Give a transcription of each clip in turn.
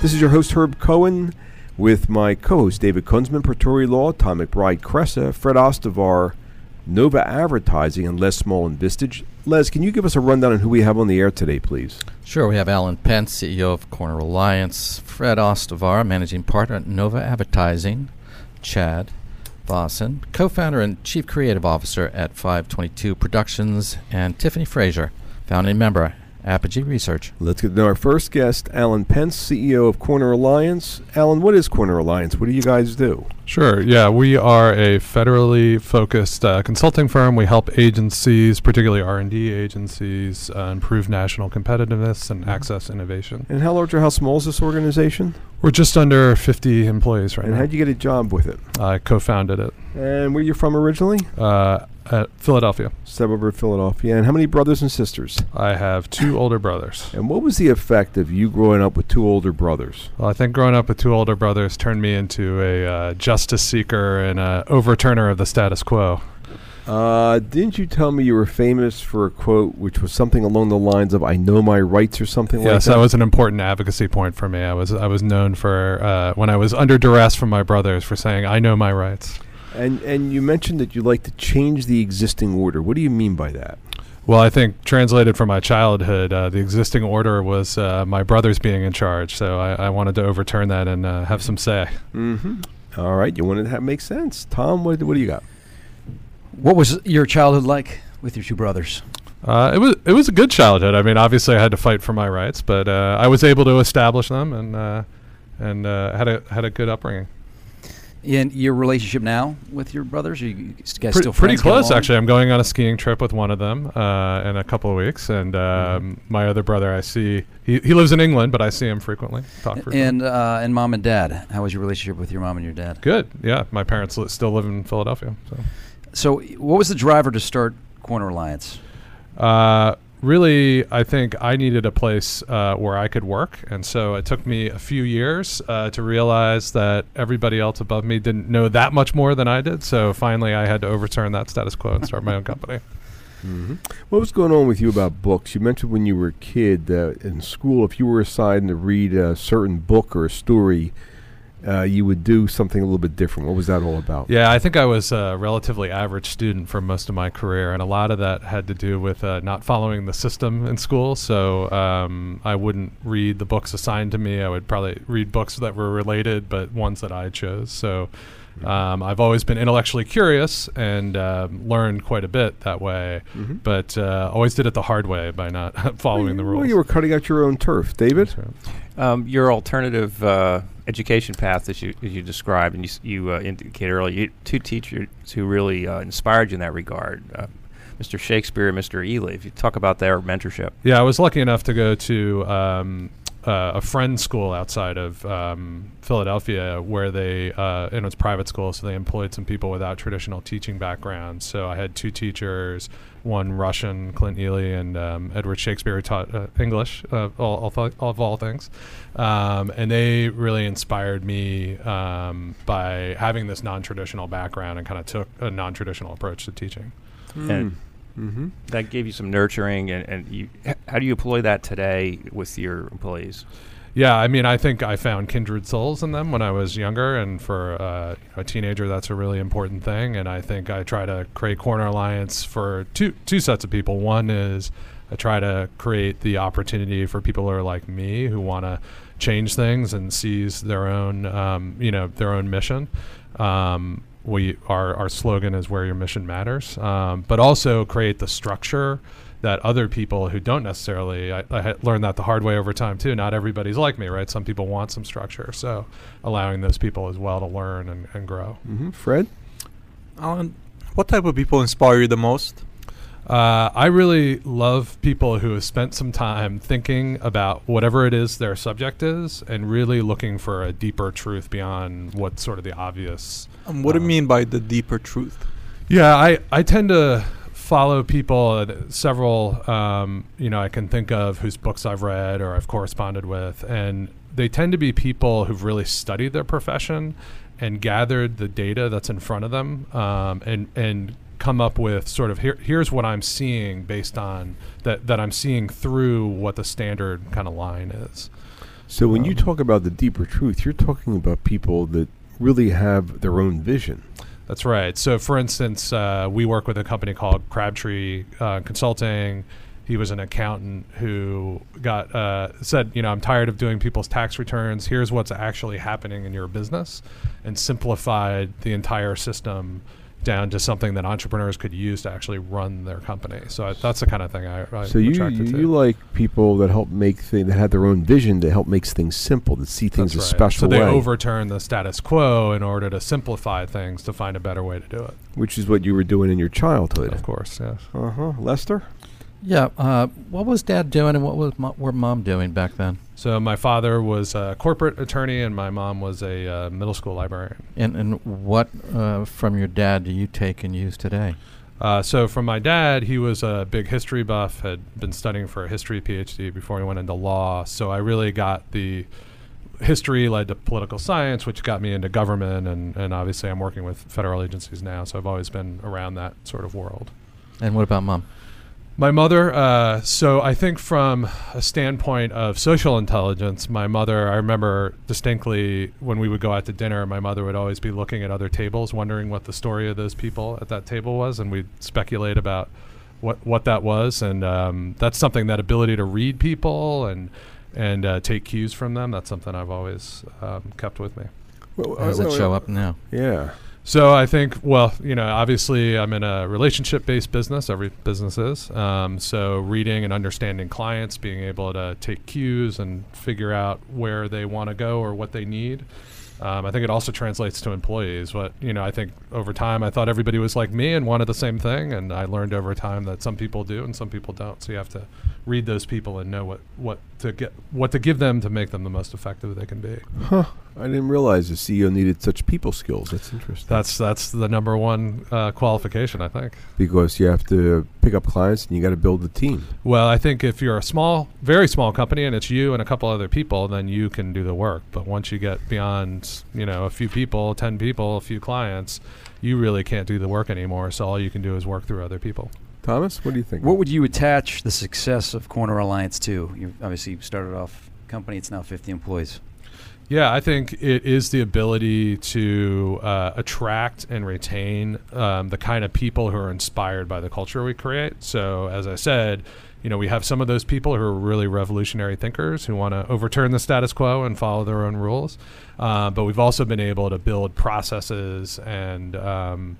This is your host, Herb Cohen, with my co host, David Kunzman, Pretori Law, Tom McBride Cresa, Fred Ostavar, Nova Advertising, and Les Small and Vistage. Les, can you give us a rundown on who we have on the air today, please? Sure. We have Alan Pence, CEO of Corner Alliance, Fred Ostavar, Managing Partner at Nova Advertising, Chad Vossen, co founder and Chief Creative Officer at 522 Productions, and Tiffany Frazier, founding member Apogee Research. Let's get to our first guest, Alan Pence, CEO of Corner Alliance. Alan, what is Corner Alliance? What do you guys do? Sure. Yeah, we are a federally focused uh, consulting firm. We help agencies, particularly R and D agencies, uh, improve national competitiveness and access innovation. And how large or how small is this organization? We're just under 50 employees right and now. And how'd you get a job with it? I co-founded it. And where are you from originally? Uh, at Philadelphia. Suburb of Philadelphia. And how many brothers and sisters? I have two older brothers. And what was the effect of you growing up with two older brothers? Well, I think growing up with two older brothers turned me into a uh, justice seeker and a overturner of the status quo. Uh, didn't you tell me you were famous for a quote which was something along the lines of "I know my rights" or something like that? Yes, that? that was an important advocacy point for me. I was I was known for uh, when I was under duress from my brothers for saying I know my rights. And and you mentioned that you like to change the existing order. What do you mean by that? Well, I think translated from my childhood, uh, the existing order was uh, my brothers being in charge. So I, I wanted to overturn that and uh, have some say. Mm-hmm. All right, you wanted to have make sense. Tom, what, what do you got? What was your childhood like with your two brothers? Uh, it was it was a good childhood. I mean, obviously I had to fight for my rights, but uh, I was able to establish them and uh, and uh, had a had a good upbringing. In your relationship now with your brothers, are you guys Pre- still pretty close, actually. I'm going on a skiing trip with one of them uh, in a couple of weeks, and um, my other brother, I see he, he lives in England, but I see him frequently. Talk frequently. And uh, and mom and dad, how was your relationship with your mom and your dad? good, yeah. My parents li- still live in Philadelphia, so. So, what was the driver to start Corner Alliance? Uh, really, I think I needed a place uh, where I could work, and so it took me a few years uh, to realize that everybody else above me didn't know that much more than I did. So finally, I had to overturn that status quo and start my own company. Mm-hmm. What was going on with you about books? You mentioned when you were a kid that in school, if you were assigned to read a certain book or a story, uh, you would do something a little bit different. What was that all about? Yeah, I think I was a relatively average student for most of my career, and a lot of that had to do with uh, not following the system in school. So um, I wouldn't read the books assigned to me. I would probably read books that were related, but ones that I chose. So um, I've always been intellectually curious and um, learned quite a bit that way, Mhm. but uh, always did it the hard way by not following the rules. Well, you were cutting out your own turf, David. Um, your alternative uh, education path, as you as you described, and you, you uh, indicated earlier, you, two teachers who really uh, inspired you in that regard, uh, Mr. Shakespeare and Mr. Ely. If you talk about their mentorship, Yeah, I was lucky enough to go to um, uh, a friend's school outside of um, Philadelphia, where they uh, and it was private school, so they employed some people without traditional teaching backgrounds. So I had two teachers, one Russian, Clint Ely, and um, Edward Shakespeare, who taught uh, English, uh, all, all th- of all things, um, and they really inspired me um, by having this non-traditional background and kind of took a non-traditional approach to teaching. and Mm-hmm. that gave you some nurturing. And, and you, how do you employ that today with your employees? Yeah, I mean, I think I found kindred souls in them when I was younger, and for uh, a teenager, that's a really important thing. And I think I try to create Corner Alliance for two two sets of people. One is I try to create the opportunity for people who are like me who want to change things and seize their own, um, you know, their own mission. Um, we our our slogan is where your mission matters, um, but also create the structure that other people who don't necessarily I, I learned that the hard way over time too not everybody's like me right some people want some structure so allowing those people as well to learn and, and grow hmm Fred? Alan, what type of people inspire you the most? Uh, I really love people who have spent some time thinking about whatever it is their subject is and really looking for a deeper truth beyond what's sort of the obvious Um, what do Uh, you mean by the deeper truth? Yeah, I, I tend to follow people, uh, several, um, you know, I can think of whose books I've read or I've corresponded with, and they tend to be people who've really studied their profession and gathered the data that's in front of them um, and, and come up with sort of here, here's what I'm seeing based on that, that I'm seeing through what the standard kind of line is. So when you Um, talk about the deeper truth, you're talking about people that really have their own vision. That's right. So, for instance, uh, we work with a company called Crabtree uh, Consulting. He was an accountant who got uh, said, you know, I'm tired of doing people's tax returns. Here's what's actually happening in your business, and simplified the entire system down to something that entrepreneurs could use to actually run their company. So I, that's the kind of thing I, I so you attracted you, to. you like people that help make things that have their own vision to help make things simple, that see things That's a right. special So they overturn the status quo in order to simplify things to find a better way to do it. which is what you were doing in your childhood. Of course, yes. Uh huh. Lester. Yeah. Uh, what was Dad doing, and what was mo- were Mom doing back then? So my father was a corporate attorney, and my mom was a uh, middle school librarian. And and what uh, from your dad do you take and use today? Uh, so from my dad, he was a big history buff, had been studying for a history PhD before he went into law. So I really got the history led to political science, which got me into government, and, and obviously I'm working with federal agencies now, so I've always been around that sort of world. And what about Mom? My mother, uh, so I think from a standpoint of social intelligence, my mother, I remember distinctly when we would go out to dinner, my mother would always be looking at other tables, wondering what the story of those people at that table was, and we'd speculate about what, what that was. And um, that's something, that ability to read people and, and uh, take cues from them, that's something I've always um, kept with me. Well, How does it show up now? Yeah. So I think, well, you know, obviously I'm in a relationship-based business. Every business is. Um, so reading and understanding clients, being able to take cues and figure out where they want to go or what they need. Um, I think it also translates to employees. But you know, I think over time, I thought everybody was like me and wanted the same thing, and I learned over time that some people do and some people don't. So you have to read those people and know what what to get, what to give them to make them the most effective they can be. Huh. I didn't realize the CEO needed such people skills. That's interesting. That's that's the number one uh, qualification, I think. because you have to pick up clients and you got to build the team. Well, I think if you're a small, very small company and it's you and a couple other people, then you can do the work. But once you get beyond, you know, a few people, 10 people, a few clients, you really can't do the work anymore. So all you can do is work through other people. Thomas, what do you think? What would you attach the success of Corner Alliance to? You obviously started off company; it's now 50 employees. Yeah, I think it is the ability to uh, attract and retain um, the kind of people who are inspired by the culture we create. So, as I said, you know, we have some of those people who are really revolutionary thinkers who want to overturn the status quo and follow their own rules. Uh, but we've also been able to build processes and um,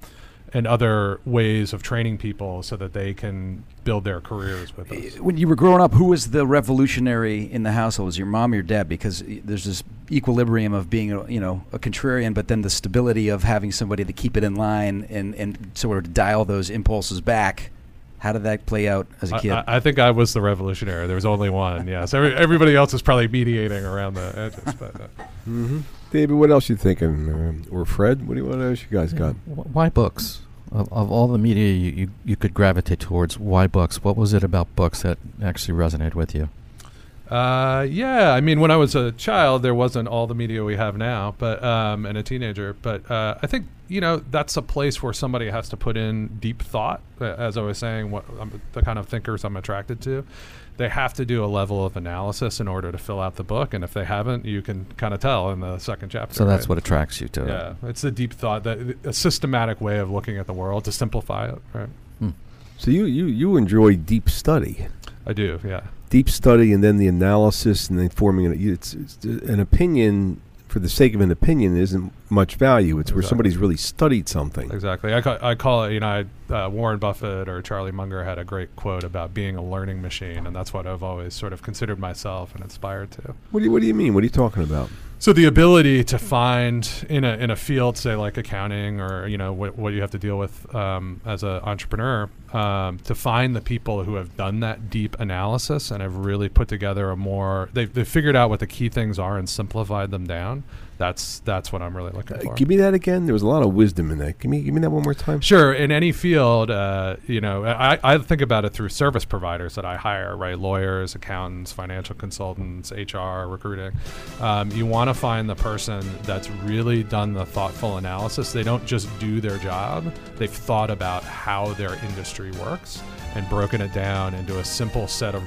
and other ways of training people so that they can build their careers with us. When you were growing up, who was the revolutionary in the household? Was your mom or your dad? Because there's this equilibrium of being, a, you know, a contrarian, but then the stability of having somebody to keep it in line and and sort of dial those impulses back. How did that play out as a kid? I, I think I was the revolutionary. There was only one. Yes, Every, everybody else is probably mediating around the edges. But uh, hmm David, what else you thinking? Um, or Fred, what do you, what else you guys got? Why books? Of, of all the media you, you, you could gravitate towards, why books? What was it about books that actually resonated with you? uh, yeah, I mean, when I was a child, there wasn't all the media we have now, but um, and a teenager. But uh, I think you know that's a place where somebody has to put in deep thought. Uh, As I was saying, what I'm, the kind of thinkers I'm attracted to, they have to do a level of analysis in order to fill out the book, and if they haven't, you can kind of tell in the second chapter. So that's right? what attracts you to it. Yeah, it's a deep thought, that a systematic way of looking at the world to simplify it. Right? Hmm. So you, you, you enjoy deep study. I do. Yeah. Deep study and then the analysis and then forming an, it's, it's an opinion for the sake of an opinion isn't much value. It's where somebody's really studied something. Exactly. I, ca- I call it, you know, I, uh, Warren Buffett or Charlie Munger had a great quote about being a learning machine, and that's what I've always sort of considered myself and aspired to. What do you, what do you mean? What are you talking about? So the ability to find in a in a field, say like accounting or you know what, what you have to deal with um, as an entrepreneur, um, to find the people who have done that deep analysis and have really put together a more they've, they've figured out what the key things are and simplified them down. That's that's what I'm really looking Uh, for. give me that again. There was a lot of wisdom in that. Give me give me that one more time. Sure, in any field, uh, you know, I, I think about it through service providers that I hire, right? Lawyers, accountants, financial consultants, HR, recruiting. Um, you want to find the person that's really done the thoughtful analysis. They don't just do their job; they've thought about how their industry works and broken it down into a simple set of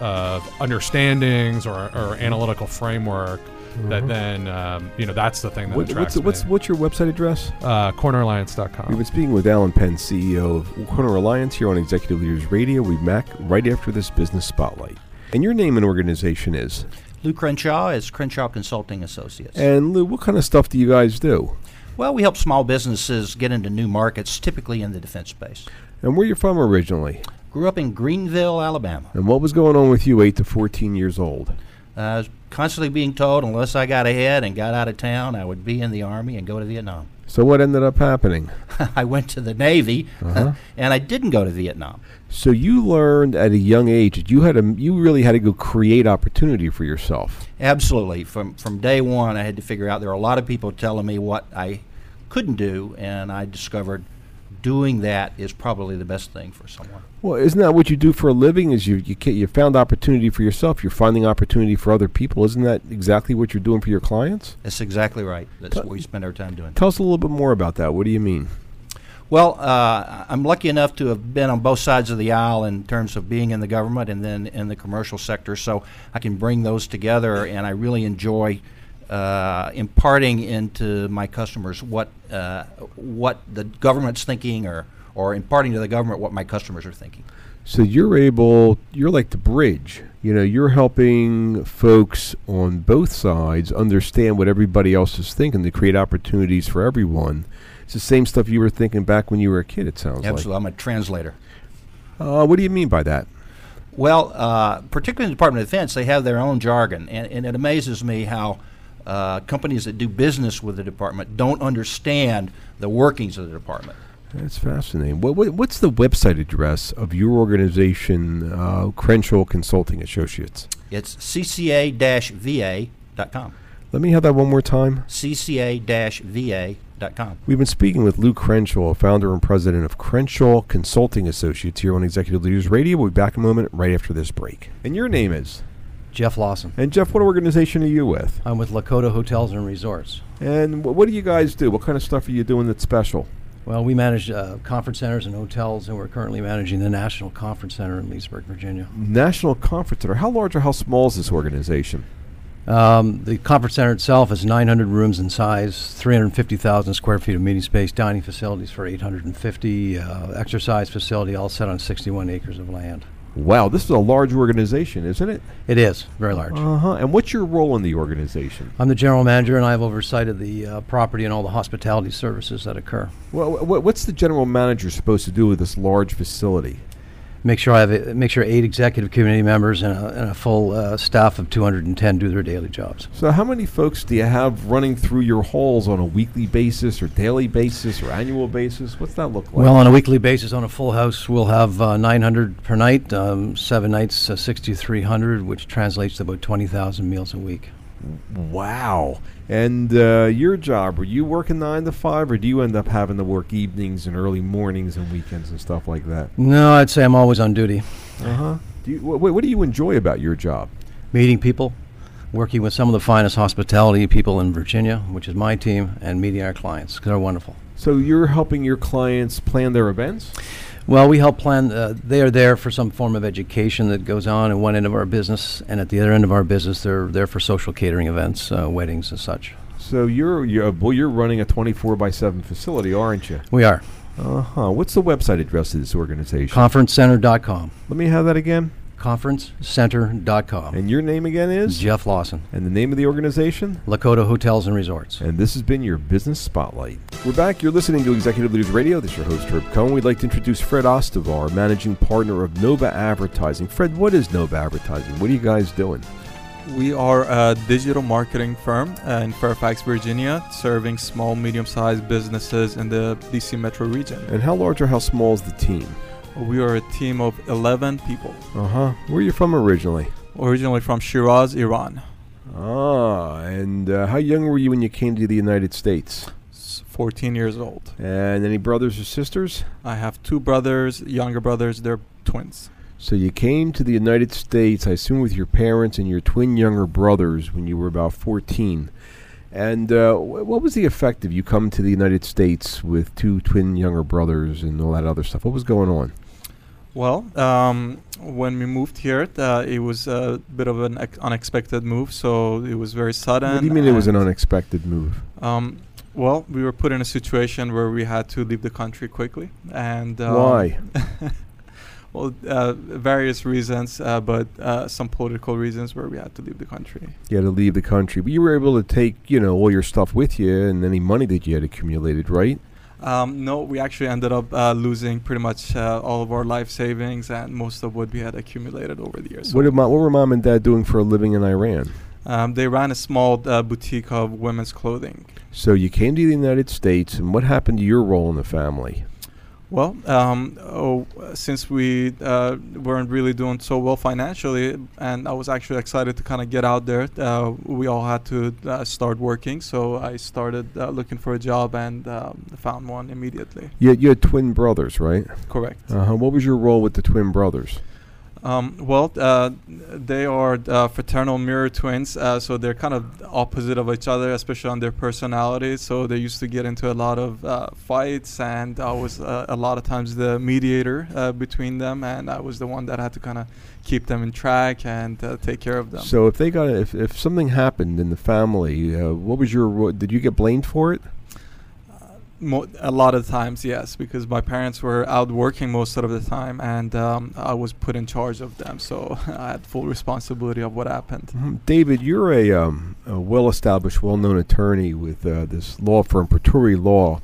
of understandings or, or analytical framework. That then, um, you know, that's the thing that Mm-hmm. What, attracts what's what's me. what's your website address? uh, corneralliance.com. We've been speaking with Alan Penn, CEO of Corner Alliance, here on Executive Leaders Radio. We'll be back right after this business spotlight. And your name and organization is. Lou Crenshaw is Crenshaw Consulting Associates. And Lou, what kind of stuff do you guys do? well, we help small businesses get into new markets, typically in the defense space. And where are you from originally? Grew up in Greenville, Alabama. And what was going on with you, eight to fourteen years old? Uh, I was constantly being told unless I got ahead and got out of town, I would be in the Army and go to Vietnam. So what ended up happening? I went to the Navy, Uh-huh. and I didn't go to Vietnam. So you learned at a young age that you had to, you really had to go create opportunity for yourself. Absolutely. From from day one, I had to figure out there are a lot of people telling me what I couldn't do, and I discovered doing that is probably the best thing for someone. Well, isn't that what you do for a living? Is you you, you found opportunity for yourself? You're finding opportunity for other people. Isn't that exactly what you're doing for your clients? That's exactly right. That's T- what we spend our time doing. Tell us a little bit more about that. What do you mean? Well, uh, I'm lucky enough to have been on both sides of the aisle in terms of being in the government and then in the commercial sector, so I can bring those together, and I really enjoy uh, imparting into my customers what uh, what the government's thinking, or or imparting to the government what my customers are thinking. So you're able, you're like the bridge. You know, you're helping folks on both sides understand what everybody else is thinking to create opportunities for everyone. It's the same stuff you were thinking back when you were a kid. It sounds like. Absolutely, I'm a translator. Uh, what do you mean by that? Well, uh, particularly in the Department of Defense, they have their own jargon, and, and it amazes me how uh, companies that do business with the department don't understand the workings of the department. That's fascinating. What, what what's the website address of your organization, uh, Crenshaw Consulting Associates? It's cca-va.com. Let me have that one more time. cca-va.com. We've been speaking with Lou Crenshaw, founder and president of Crenshaw Consulting Associates here on Executive Leaders Radio. We'll be back in a moment right after this break. And your name is? Jeff Lawson. And Jeff, what organization are you with? I'm with Lakota Hotels and Resorts. And wh- what do you guys do? What kind of stuff are you doing that's special? Well, we manage uh, conference centers and hotels, and we're currently managing the National Conference Center in Leesburg, Virginia. National Conference Center. How large or how small is this organization? Um, the conference center itself is 900 rooms in size, 350,000 square feet of meeting space, dining facilities for 850, uh, exercise facility, all set on 61 acres of land. Wow, this is a large organization, isn't it? It is very large. Uh huh. And what's your role in the organization? I'm the general manager, and I have oversight of the uh, property and all the hospitality services that occur. Well, wh- what's the general manager supposed to do with this large facility? Make sure I have a, make sure eight executive committee members and a, and a full uh, staff of 210 do their daily jobs. So, how many folks do you have running through your halls on a weekly basis, or daily basis, or annual basis? What's that look like? Well, on a weekly basis, on a full house, we'll have uh, 900 per night, um, seven nights, uh, 6,300, which translates to about 20,000 meals a week. Wow. And uh, your job, are you working nine to five, or do you end up having to work evenings and early mornings and weekends and stuff like that? No, I'd say I'm always on duty, Uh huh. Do you, wh- what do you enjoy about your job? meeting people, working with some of the finest hospitality people in Virginia, which is my team, and meeting our clients, 'cause they're wonderful. So, you're helping your clients plan their events? Well, we help plan. Uh, they are there for some form of education that goes on at one end of our business, and at the other end of our business, they're there for social catering events, uh, weddings, and such. So, you're, you're, boy, you're running a 24 by 7 facility, aren't you? We are Uh huh. What's the website address of this organization? conferencecenter.com. Let me have that again. conferencecenter.com. And your name again is? Jeff Lawson. And the name of the organization? Lakota Hotels and Resorts. And this has been your Business Spotlight. We're back. You're listening to Executive Leaders Radio. This is your host, Herb Cohen. We'd like to introduce Fred Ostavar, managing partner of Nova Advertising. Fred, what is Nova Advertising? What are you guys doing? We are a digital marketing firm uh, in Fairfax, Virginia, serving small, medium sized businesses in the DC metro region. And how large or how small is the team? We are a team of 11 people. Uh huh. Where are you from originally? Originally from Shiraz, Iran. Ah, and uh, how young were you when you came to the United States? 14 years old. And any brothers or sisters? I have two brothers, younger brothers, they're twins. So you came to the United States, I assume, with your parents and your twin younger brothers when you were about 14. And uh, what was the effect of you coming to the United States with two twin younger brothers and all that other stuff? What was going on? Well, um, when we moved here, uh, it was a bit of an ex- unexpected move, so it was very sudden. What do you mean it was an unexpected move? Um, well, we were put in a situation where we had to leave the country quickly, and um, why? well, uh, various reasons, uh, but uh, some political reasons where we had to leave the country. You had to leave the country, but you were able to take, you know, all your stuff with you and any money that you had accumulated, right? Um, no, we actually ended up uh, losing pretty much uh, all of our life savings and most of what we had accumulated over the years. What, did what were mom and dad doing for a living in Iran? Um, they ran a small uh, boutique of women's clothing. So you came to the United States, and what happened to your role in the family? Well, um, oh, since we uh, weren't really doing so well financially, and I was actually excited to kind of get out there, uh, we all had to uh, start working. So I started uh, looking for a job and um, found one immediately. You, you had twin brothers, right? Correct. Uh-huh. What was your role with the twin brothers? Um, well, uh, they are uh, fraternal mirror twins, uh, so they're kind of opposite of each other, especially on their personalities. So they used to get into a lot of uh, fights, and I was uh, a lot of times the mediator uh, between them, and I was the one that had to kind of keep them in track and take care of them. So if they got if if something happened in the family, what was your ro- did you get blamed for it? Mo- a lot of times, yes, because my parents were out working most of the time, and um, I was put in charge of them, so I had full responsibility of what happened. Mm-hmm. David, you're a, um, a well-established, well-known attorney with uh, this law firm, Praeturi Law,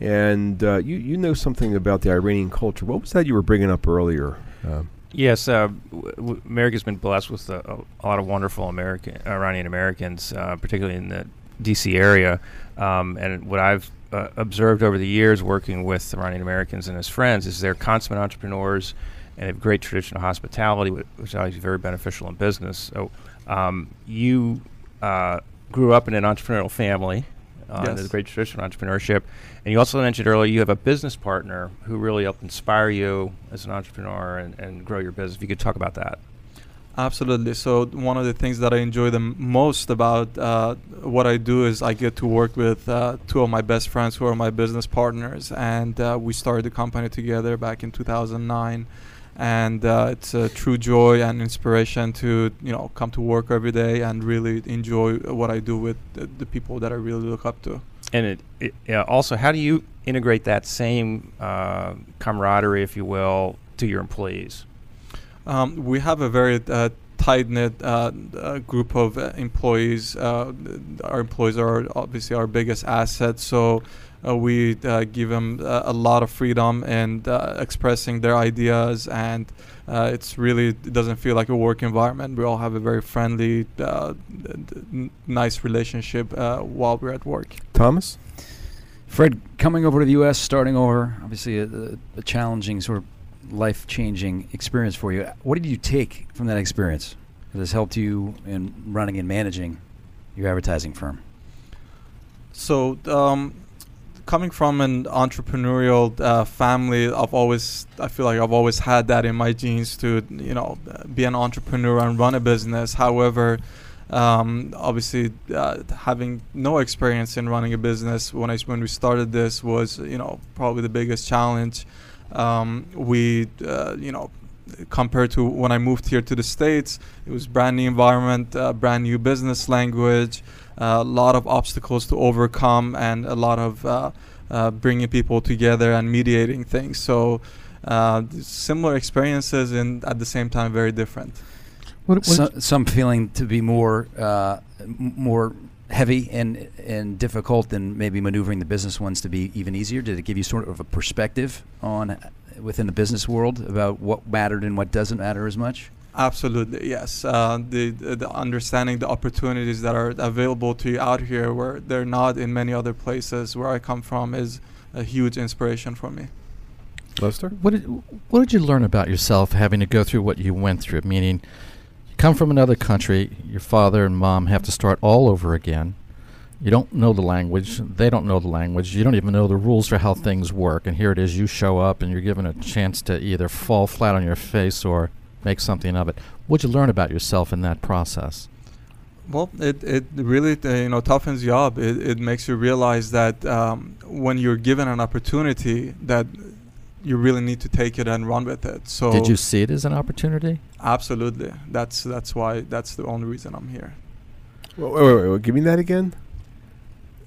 and uh, you you know something about the Iranian culture. What was that you were bringing up earlier? Uh, Yes, uh, w- w- America's been blessed with a, a lot of wonderful American Iranian Americans, uh, particularly in the D.C. area. Um, and what I've uh, observed over the years working with Iranian Americans and his friends is they're consummate entrepreneurs and have great traditional hospitality, which is obviously very beneficial in business. So um, you uh, grew up in an entrepreneurial family. Uh, yes. great traditional entrepreneurship, and you also mentioned earlier you have a business partner who really helped inspire you as an entrepreneur and, and grow your business. If you could talk about that. Absolutely. So one of the things that I enjoy the most about uh, what I do is I get to work with uh, two of my best friends who are my business partners, and uh, we started the company together back in 2009. And uh, it's a true joy and inspiration to you know come to work every day and really enjoy what I do with the, the people that I really look up to. And it, it yeah, also, how do you integrate that same uh, camaraderie, if you will, to your employees? Um, we have a very uh, tight knit uh, uh, group of uh, employees. Uh, our employees are obviously our biggest asset, so uh, we give them a lot of freedom and expressing their ideas. And it's really it doesn't feel like a work environment. We all have a very friendly, n- nice relationship while we're at work. Thomas. Fred, coming over to the U.S., starting over, obviously a, a challenging sort of life changing experience for you. What did you take from that experience that has helped you in running and managing your advertising firm? So, um, coming from an entrepreneurial uh, family, I've always I feel like I've always had that in my genes to you know be an entrepreneur and run a business. However, um, obviously, uh, having no experience in running a business when I when we started this was you know probably the biggest challenge. Um, we, uh, you know, compared to when I moved here to the States, it was brand new environment, uh, brand new business language, a uh, lot of obstacles to overcome, and a lot of uh, uh, bringing people together and mediating things. So uh, similar experiences and at the same time very different. What, what so, some feeling to be more uh, m- more heavy and and difficult than maybe maneuvering the business ones to be even easier? Did it give you sort of a perspective on within the business world about what mattered and what doesn't matter as much? Absolutely, yes. Uh, the, the understanding the opportunities that are available to you out here, where they're not in many other places where I come from, is a huge inspiration for me. Lester, what did what did you learn about yourself having to go through what you went through? Meaning, you come from another country, your father and mom have to start all over again. You don't know the language. They don't know the language. You don't even know the rules for how things work. And here it is, you show up and you're given a chance to either fall flat on your face or make something of it. What'd you learn about yourself in that process? Well, it, it really uh, you know toughens you up. It, it makes you realize that um, when you're given an opportunity, that you really need to take it and run with it. So did you see it as an opportunity? Absolutely. That's that's why that's the only reason I'm here. Wait, wait, wait, wait. give me that again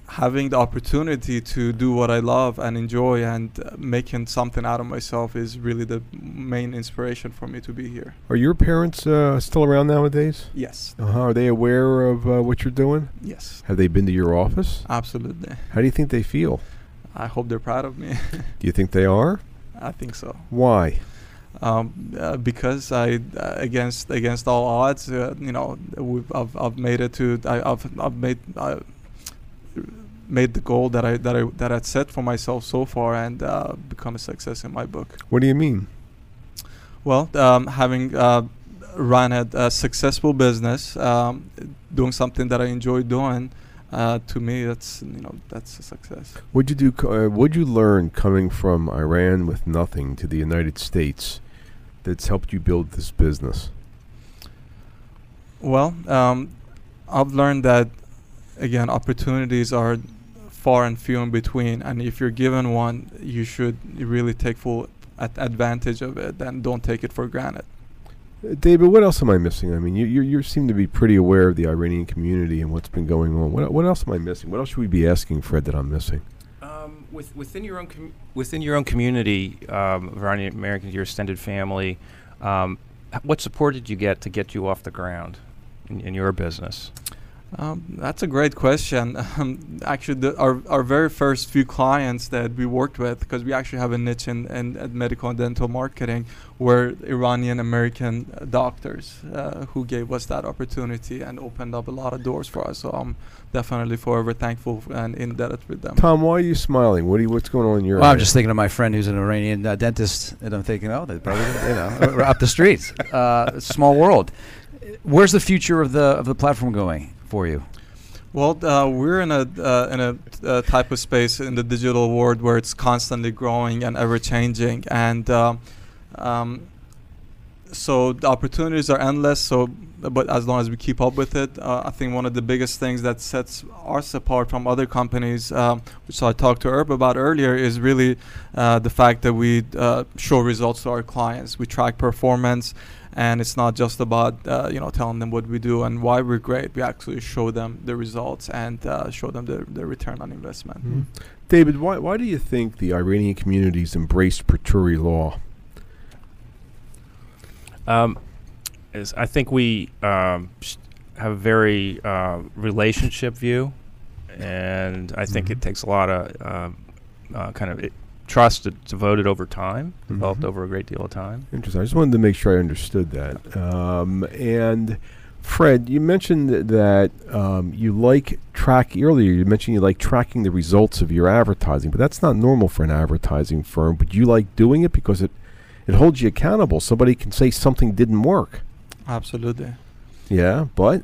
having the opportunity to do what I love and enjoy and uh, making something out of myself is really the main inspiration for me to be here. Are your parents uh, still around nowadays? Yes. Uh-huh. Are they aware of uh, what you're doing? Yes. Have they been to your office? Absolutely. How do you think they feel? I hope they're proud of me. do you think they are? I think so. Why? Um, uh, because I uh, against against all odds, uh, you know, I've, I've made it to I, have I've made uh, made the goal that I that I that I'd set for myself so far and uh, become a success in my book. What do you mean? Well, um, having uh, run a, a, successful business, um, doing something that I enjoy doing, uh, to me, that's you know that's a success. What'd you do? Uh, what'd you learn coming from Iran with nothing to the United States that's helped you build this business? Well, um, I've learned that again, opportunities are far and few in between. And if you're given one, you should really take full advantage of it and don't take it for granted. David, what else am I missing? I mean, you, you, you seem to be pretty aware of the Iranian community and what's been going on. What, what else am I missing? What else should we be asking Fred that I'm missing? Um, with, within your own com- within your own community, um, Iranian Americans, your extended family, um, what support did you get to get you off the ground in, in your business? Um, that's a great question. Um, actually, the, our our very first few clients that we worked with, because we actually have a niche in, in, in medical and dental marketing, were Iranian American uh, doctors uh, who gave us that opportunity and opened up a lot of doors for us. So I'm definitely forever thankful and indebted with them. Tom, why are you smiling? What you, what's going on in your? Well, I'm just thinking of my friend who's an Iranian uh, dentist, and I'm thinking, oh, they probably you know up the streets. Uh, small world. Where's the future of the of the platform going? For you? Well, uh, we're in a uh, in a uh, type of space in the digital world where it's constantly growing and ever changing, and uh, um, so the opportunities are endless. So, but as long as we keep up with it, uh, I think one of the biggest things that sets us apart from other companies, um, which I talked to Herb about earlier, is really uh, the fact that we show results to our clients. We track performance and it's not just about uh, you know telling them what we do and why we're great. We actually show them the results and uh, show them the, the return on investment. Mm-hmm. David, why why do you think the Iranian communities embraced Perturi law? Um, is I think we um, have a very uh, relationship view, and I think mm-hmm. it takes a lot of um, uh, kind of it, trust that's devoted over time, mm-hmm. developed over a great deal of time. Interesting. I just wanted to make sure I understood that. Um, and Fred, you mentioned that um, you like track earlier. You mentioned you like tracking the results of your advertising, but that's not normal for an advertising firm. But you like doing it because it it holds you accountable. Somebody can say something didn't work. Absolutely. Yeah, but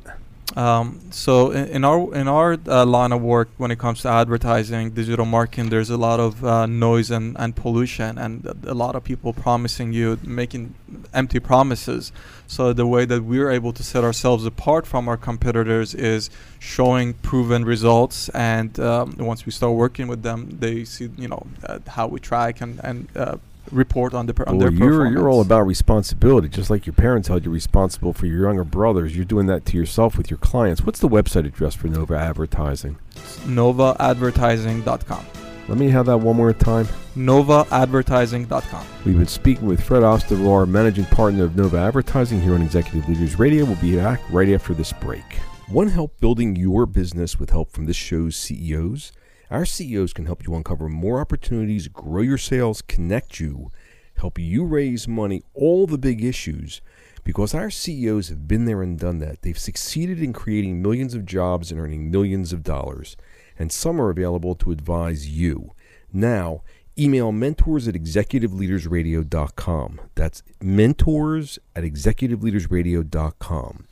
um, so in, in, our in our uh, line of work, when it comes to advertising, digital marketing, there's a lot of uh, noise and, and pollution, and a lot of people promising you, making empty promises. So the way that we're able to set ourselves apart from our competitors is showing proven results, and um, once we start working with them, they see you know uh, how we track and and uh, report on the per- on their you're, performance. You're all about responsibility, just like your parents held you responsible for your younger brothers. You're doing that to yourself with your clients. What's the website address for Nova Advertising? NovaAdvertising.com. Let me have that one more time. NovaAdvertising.com. We've been speaking with Fred Ostavar, managing partner of Nova Advertising here on Executive Leaders Radio. We'll be back right after this break. Want help building your business with help from this show's CEOs? Our CEOs can help you uncover more opportunities, grow your sales, connect you, help you raise money, all the big issues. Because our CEOs have been there and done that. They've succeeded in creating millions of jobs and earning millions of dollars. And some are available to advise you. Now, email mentors at executiveleadersradio.com. That's mentors at executiveleadersradio.com.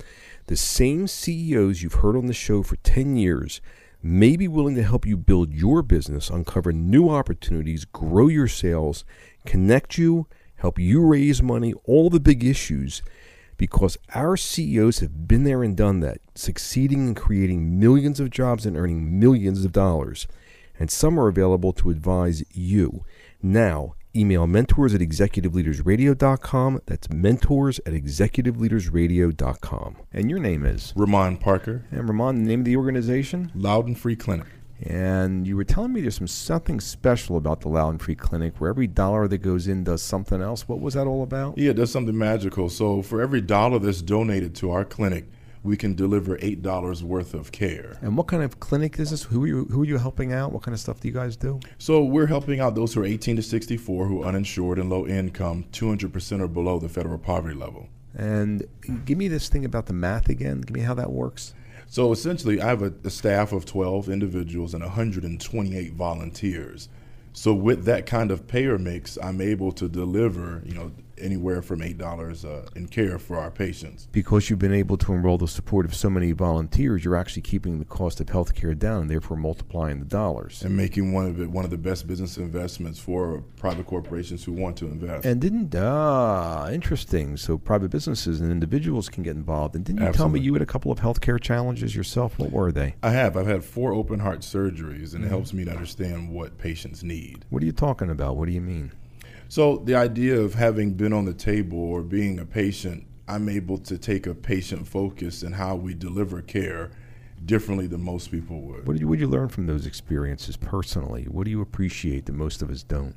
The same CEOs you've heard on the show for 10 years may be willing to help you build your business, uncover new opportunities, grow your sales, connect you, help you raise money, all the big issues, because our CEOs have been there and done that, succeeding in creating millions of jobs and earning millions of dollars. And some are available to advise you. Now, email mentors at executiveleadersradio.com. That's mentors at executiveleadersradio.com. And your name is? Ramon Parker. And Ramon, the name of the organization? Loudoun Free Clinic. And you were telling me there's some something special about the Loudoun Free Clinic where every dollar that goes in does something else. What was that all about? Yeah, it does something magical. So for every dollar that's donated to our clinic, we can deliver eight dollars worth of care. And what kind of clinic is this? Who are you who are you helping out? What kind of stuff do you guys do? So we're helping out those who are 18 to 64 who are uninsured and low income, 200% or below the federal poverty level. And give me this thing about the math again. Give me how that works. So essentially, I have a, a staff of 12 individuals and 128 volunteers. So with that kind of payer mix, I'm able to deliver, you know, anywhere from eight dollars uh, in care for our patients. Because you've been able to enroll the support of so many volunteers, you're actually keeping the cost of healthcare down, and therefore multiplying the dollars and making one of it one of the best business investments for private corporations who want to invest. And didn't ah interesting. So private businesses and individuals can get involved. And didn't you Absolutely. tell me you had a couple of healthcare challenges yourself? What were they? I have. I've had four open heart surgeries, and mm-hmm. it helps me to understand what patients need. What are you talking about? What do you mean? So the idea of having been on the table or being a patient, I'm able to take a patient focus in how we deliver care differently than most people would. What did you, what did you learn from those experiences personally? What do you appreciate that most of us don't?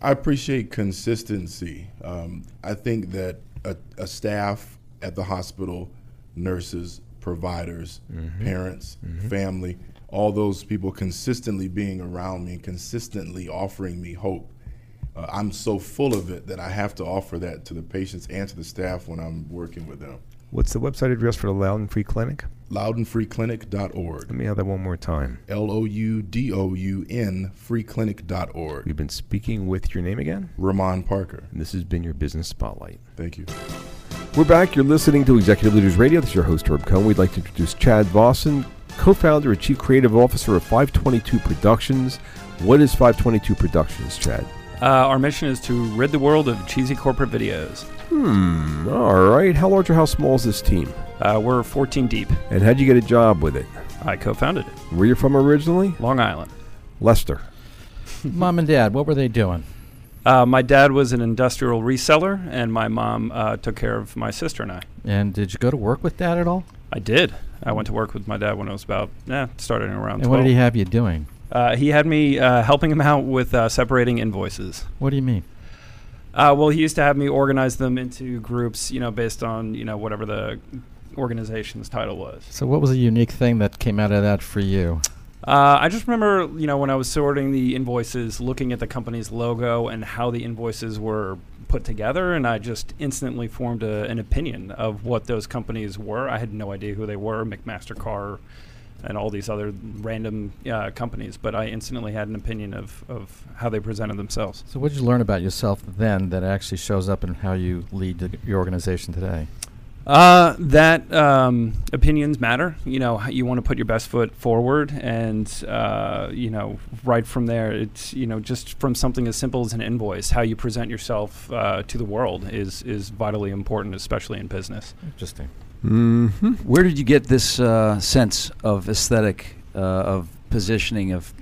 I appreciate consistency. Um, I think that a, a, staff at the hospital, nurses, providers, mm-hmm. parents, mm-hmm. family, all those people consistently being around me and consistently offering me hope. Uh, I'm so full of it that I have to offer that to the patients and to the staff when I'm working with them. What's the website address for the Loudoun Free Clinic? LoudounFreeClinic.org. Let me have that one more time. L O U D O U N freeclinic.org. We've been speaking with your name again? Ramon Parker. And this has been your Business Spotlight. Thank you. We're back. You're listening to Executive Leaders Radio. This is your host, Herb Cohen. We'd like to introduce Chad Vossen, co founder and chief creative officer of 522 Productions. What is 522 Productions, Chad? Uh, our mission is to rid the world of cheesy corporate videos. Hmm. All right. How large or how small is this team? Uh, we're 14 deep. And how'd you get a job with it? I co founded it. Where you from originally? Long Island. Lester. mom and dad, what were they doing? Uh, my dad was an industrial reseller, and my mom uh, took care of my sister and I. And did you go to work with dad at all? I did. I went to work with my dad when I was about, yeah, starting around. And 12. what did he have you doing? Uh, he had me uh, helping him out with uh, separating invoices. What do you mean? Uh, well, he used to have me organize them into groups, you know, based on you know whatever the organization's title was. So, what was a unique thing that came out of that for you? Uh, I just remember, you know, when I was sorting the invoices, looking at the company's logo and how the invoices were put together, and I just instantly formed a, an opinion of what those companies were. I had no idea who they were, McMaster-Carr and all these other random uh, companies, but I instantly had an opinion of, of how they presented themselves. So, what did you learn about yourself then that actually shows up in how you lead your organization today? Uh, that um, opinions matter. You know, you want to put your best foot forward, and uh, you know, right from there, it's you know, just from something as simple as an invoice, how you present yourself uh, to the world is is vitally important, especially in business. Interesting. Mm-hmm. Where did you get this uh, sense of aesthetic, uh, of positioning, of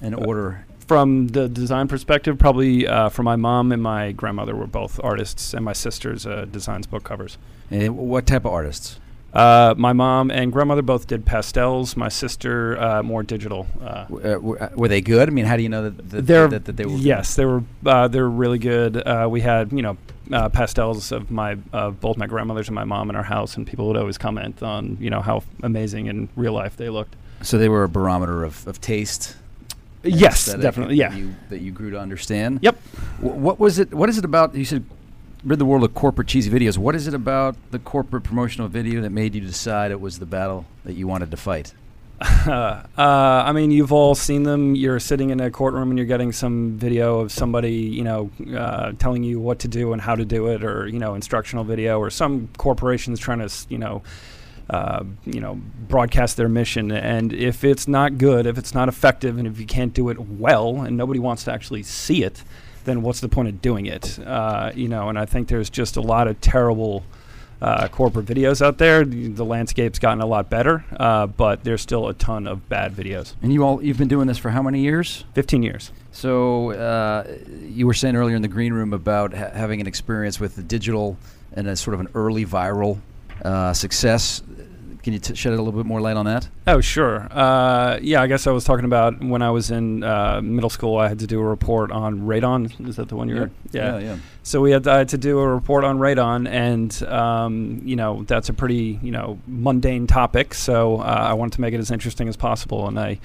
an uh, order? from the design perspective, probably uh, from my mom and my grandmother were both artists, and my sister's uh, designs book covers. And what type of artists? Uh, my mom and grandmother both did pastels. My sister uh, more digital. Uh, W- uh, were, uh, were they good? I mean, how do you know that, that, they're that, that they were? yes, they were. Uh, they're really good. Uh, we had you know uh, pastels of my both my grandmothers and my mom in our house, and people would always comment on you know how amazing in real life they looked. So they were a barometer of, of taste. Yes, definitely, that yeah. You, that you grew to understand. Yep. Wh- what was it? What is it about? You said rid the world of corporate cheesy videos. What is it about the corporate promotional video that made you decide it was the battle that you wanted to fight? uh, I mean, you've all seen them. You're sitting in a courtroom and you're getting some video of somebody, you know, uh, telling you what to do and how to do it, or you know, instructional video, or some corporations trying to, you know, uh, you know, broadcast their mission. And if it's not good, if it's not effective, and if you can't do it well, and nobody wants to actually see it, then what's the point of doing it? Uh, you know, and I think there's just a lot of terrible uh, corporate videos out there. The the landscape's gotten a lot better, uh, but there's still a ton of bad videos. And you all you've been doing this for how many years? 15 years. So uh, you were saying earlier in the green room about ha- having an experience with the digital and a sort of an early viral uh, success. Can you t- shed a little bit more light on that? Oh, sure. Uh, yeah, I guess I was talking about when I was in uh, middle school. I had to do a report on radon. Is that the one you're? yeah, yeah. So we had, I had to do a report on radon, and um, you know that's a pretty you know mundane topic. So uh, I wanted to make it as interesting as possible, and I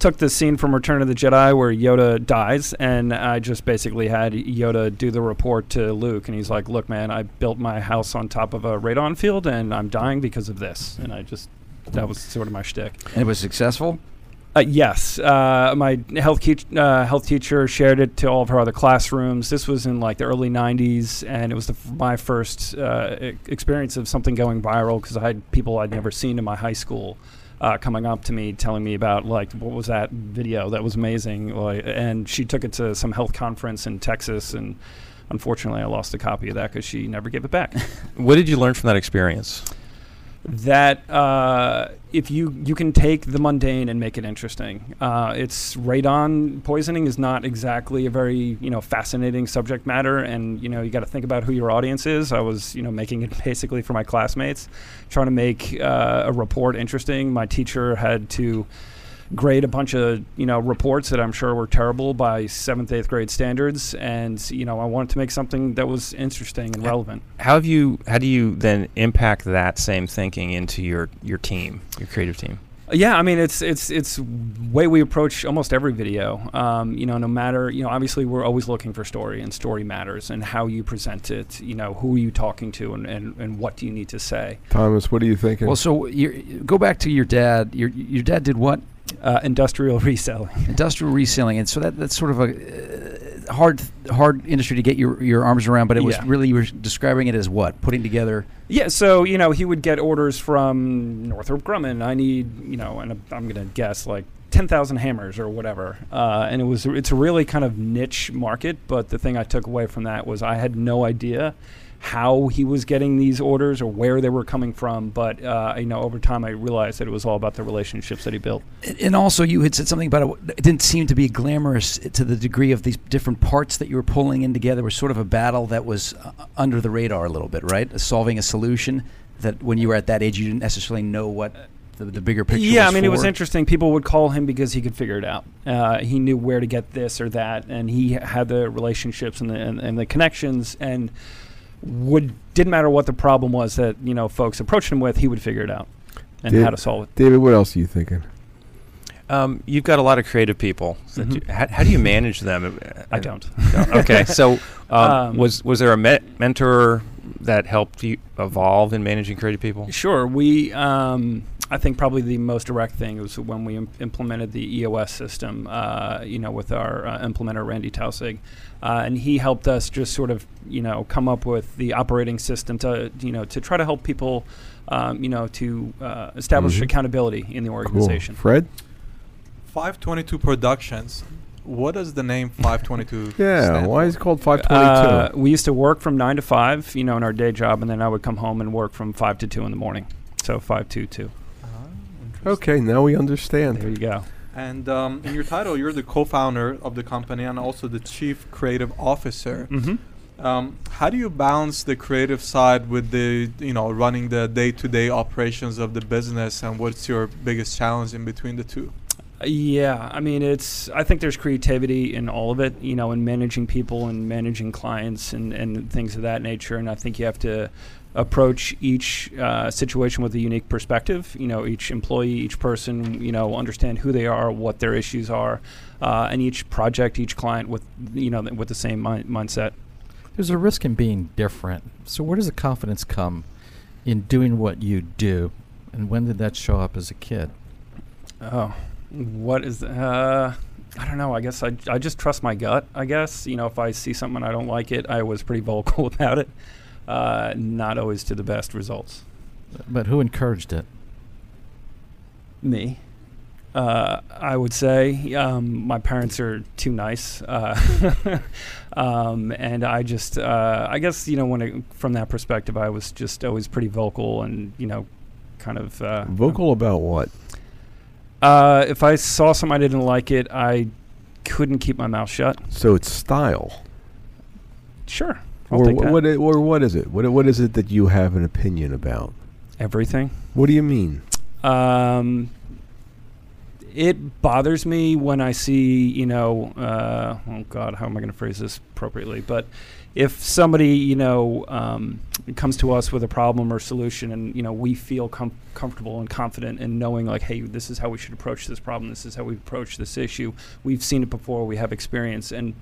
took the scene from Return of the Jedi where Yoda dies, and I just basically had Yoda do the report to Luke, and he's like, "Look, man, I built my house on top of a radon field, and I'm dying because of this." And I just that was sort of my shtick. And it was successful. Uh, yes, uh, my health ke- uh, health teacher shared it to all of her other classrooms. This was in like the early '90s, and it was the, f- my first uh, e- experience of something going viral because I had people I'd never seen in my high school uh, coming up to me telling me about like what was that video that was amazing, like, and she took it to some health conference in Texas, and unfortunately I lost a copy of that because she never gave it back. What did you learn from that experience? That uh, if you you can take the mundane and make it interesting. Uh, it's radon poisoning is not exactly a very you know fascinating subject matter, and you know you got to think about who your audience is. I was you know making it basically for my classmates, trying to make uh, a report interesting. My teacher had to grade a bunch of you know reports that I'm sure were terrible by seventh eighth grade standards, and you know I wanted to make something that was interesting and relevant. How have you? How do you then impact that same thinking into your your team, your creative team? Yeah, I mean it's it's it's way we approach almost every video. Um, you know, no matter you know, obviously we're always looking for story, and story matters, and how you present it. You know, who are you talking to, and, and, and what do you need to say? Thomas, what are you thinking? Well, so you go back to your dad. Your your dad did what? Uh, industrial reselling. Industrial reselling, and so that that's sort of a uh, hard hard industry to get your your arms around. But it was Yeah. really you were describing it as what putting together. Yeah, so you know he would get orders from Northrop Grumman. I need you know, and I'm going to guess like ten thousand hammers or whatever. Uh, and it was it's a really kind of niche market. But the thing I took away from that was I had no idea how he was getting these orders or where they were coming from. But uh, you know, over time I realized that it was all about the relationships that he built. And- also, you had said something about it. It didn't seem to be glamorous to the degree of these different parts that you were pulling in together. It was sort of a battle that was uh, under the radar a little bit, right? Solving a solution that when you were at that age, you didn't necessarily know what the, the bigger picture. Yeah, I mean, it was interesting. People would call him because he could figure it out. Uh, he knew where to get this or that, and he had the relationships and the and, and the connections, and would didn't matter what the problem was that you know folks approached him with, he would figure it out and Dave- how to solve it. David, what else are you thinking? Um, you've got a lot of creative people. that Mhm. you- how, how do you manage them? I don't. No, okay, so um, Um, was was there a me- mentor that helped you evolve in managing creative people? Sure. We, um, I think probably the most direct thing was when we im- implemented the EOS system, uh, you know, with our uh, implementer, Randy Tausig. Uh, and he helped us just sort of, you know, come up with the operating system to, you know, to try to help people, um, you know, to uh, establish Mhm. accountability in the organization. Cool. Fred? 522 Productions. What does the name 522 Yeah, stand why for? is it called 522? Uh, we used to work from nine to five, you know, in our day job, and then I would come home and work from five to two in the morning. So five two two. Okay, now we understand. There you go. And um, in your title, you're the co-founder of the company and also the chief creative officer. Mm-hmm. Um, how do you balance the creative side with the you know running the day-to-day operations of the business, and what's your biggest challenge in between the two? Yeah, I mean, it's. I think there's creativity in all of it, you know, in managing people and managing clients and, and things of that nature. And I think you have to approach each uh, situation with a unique perspective. You know, each employee, each person, you know, understand who they are, what their issues are, uh, and each project, each client with, you know, with the same mi- mindset. There's a risk in being different. So where does the confidence come in doing what you do, and when did that show up as a kid? Oh, what is uh I don't know. I guess I, I just trust my gut. I guess you know if I see something and I don't like it, I was pretty vocal about it. Uh, not always to the best results. But who encouraged it? Me. Uh, I would say um, my parents are too nice, uh, um, and I just uh, I guess you know when it, from that perspective, I was just always pretty vocal and you know kind of uh, Vocal about what? Uh, if I saw something I didn't like it, I couldn't keep my mouth shut. So it's style. Sure, I'll Or take wh- that. what? Or what is it? What? What is it that you have an opinion about? Everything. What do you mean? Um, it bothers me when I see, you know, uh, oh God, how am I going to phrase this appropriately? But if somebody, you know, um, comes to us with a problem or solution, and you know, we feel com- comfortable and confident in knowing, like, hey, this is how we should approach this problem. This is how we approach this issue. We've seen it before. We have experience, and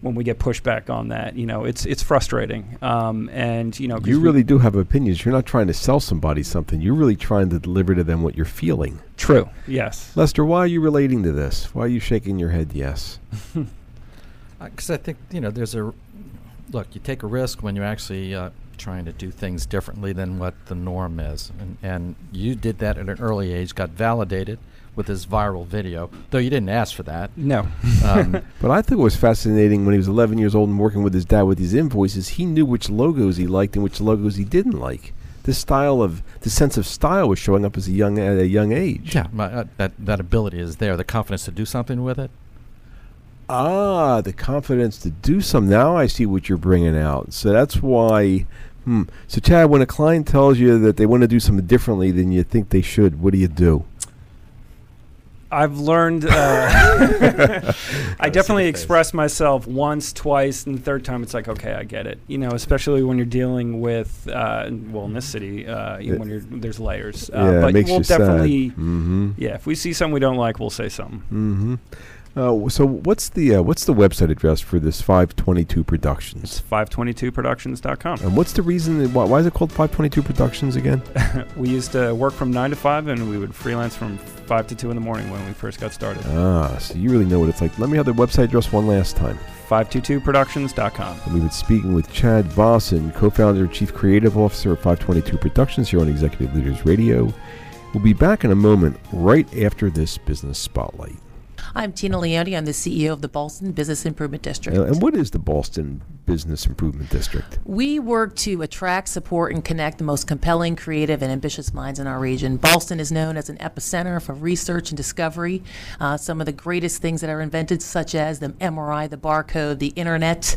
when we get pushback on that, you know, it's it's frustrating. Um, and you know, 'cause You we- really do have opinions. You're not trying to sell somebody something. You're really trying to deliver to them what you're feeling. true. Yes. Lester, why are you relating to this? Why are you shaking your head? Yes. Because I think you know there's a look. You take a risk when you're actually uh, trying to do things differently than what the norm is, and and you did that at an early age. Got validated with this viral video, though you didn't ask for that. No. Um, But I think it was fascinating when he was 11 years old and working with his dad with these invoices. He knew which logos he liked and which logos he didn't like. This style of, the sense of style was showing up as a young at a young age. yeah, my, uh, that that ability is there. The confidence to do something with it. Ah, the confidence to do some. Now I see what you're bringing out. So that's why. Hmm. So Chad, when a client tells you that they want to do something differently than you think they should, what do you do? I've learned. Uh, I definitely express myself once, twice, and the third time it's like, okay, I get it. You know, especially when you're dealing with, uh, well, in this city, uh, Yeah. when you're there's layers. Uh, yeah, it but makes we'll you sad. definitely, Mm-hmm. yeah. If we see something we don't like, we'll say something. Mm-hmm. Uh, so what's the uh, what's the website address for this 522 Productions? It's Productions? 522productions.com. And what's the reason? That, why, why is it called 522 Productions again? we used to work from nine to five, and we would freelance from five to two in the morning when we first got started. Ah, so you really know what it's like. Let me have the website address one last time. 522productions.com. And we've been speaking with Chad Vossen, co-founder and chief creative officer of 522 Productions here on Executive Leaders Radio. We'll be back in a moment, right after this business spotlight. I'm Tina Leone. I'm the CEO of the Ballston Business Improvement District. And what is the Ballston Business Improvement District? We work to attract, support, and connect the most compelling, creative, and ambitious minds in our region. Ballston is known as an epicenter for research and discovery. Uh, some of the greatest things that are invented, such as the MRI, the barcode, the internet,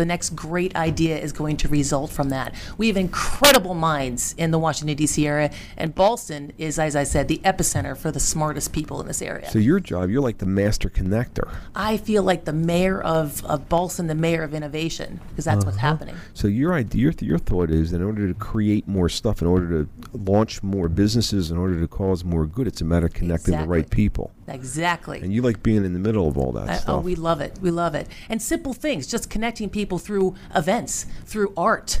the next great idea is going to result from that. We have incredible minds in the Washington D.C. area, and Ballston is, as I said, the epicenter for the smartest people in this area. so your job, you're like the master connector. I feel like the mayor of, of Ballston, the mayor of innovation, because that's what's Uh-huh. happening. So your idea, your, your thought is, in order to create more stuff, in order to launch more businesses, in order to cause more good, it's a matter of connecting the right people. Exactly. And you like being in the middle of all that I- oh, stuff. oh, we love it. We love it. And simple things, just connecting people through events, through art,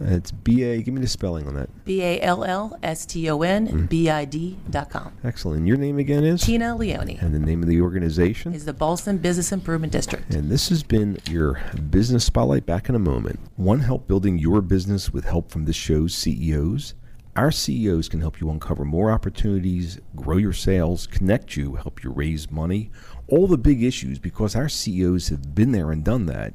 It's B A. Give me the spelling on that. B A L L S T O N mm. B I D dot com. Excellent. And your name again is Tina Leone and the name of the organization. is the Ballston Business Improvement District. And this has been your business spotlight. Back in a moment. One help building your business with help from this show's CEOs. Our CEOs can help you uncover more opportunities, grow your sales, connect you, help you raise money, all the big issues because our CEOs have been there and done that,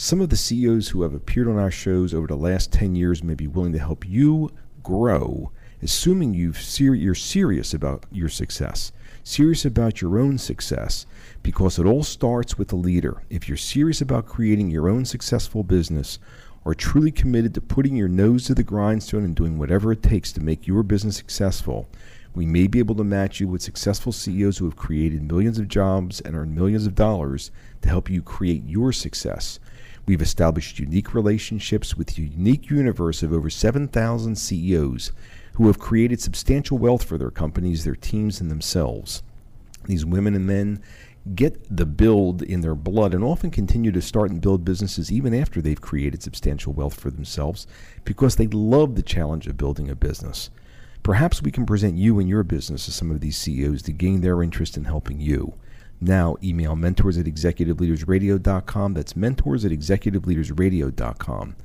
Some of the CEOs who have appeared on our shows over the last 10 years may be willing to help you grow, assuming you've ser- you're serious about your success, serious about your own success, because it all starts with the leader. If you're serious about creating your own successful business, or truly committed to putting your nose to the grindstone and doing whatever it takes to make your business successful, we may be able to match you with successful CEOs who have created millions of jobs and earned millions of dollars to help you create your success. We've established unique relationships with a unique universe of over 7,000 CEOs who have created substantial wealth for their companies, their teams, and themselves. These women and men get the build in their blood and often continue to start and build businesses even after they've created substantial wealth for themselves because they love the challenge of building a business. Perhaps we can present you and your business to some of these CEOs to gain their interest in helping you. Now, email mentors at executiveleadersradio.com. That's mentors at executiveleadersradio.com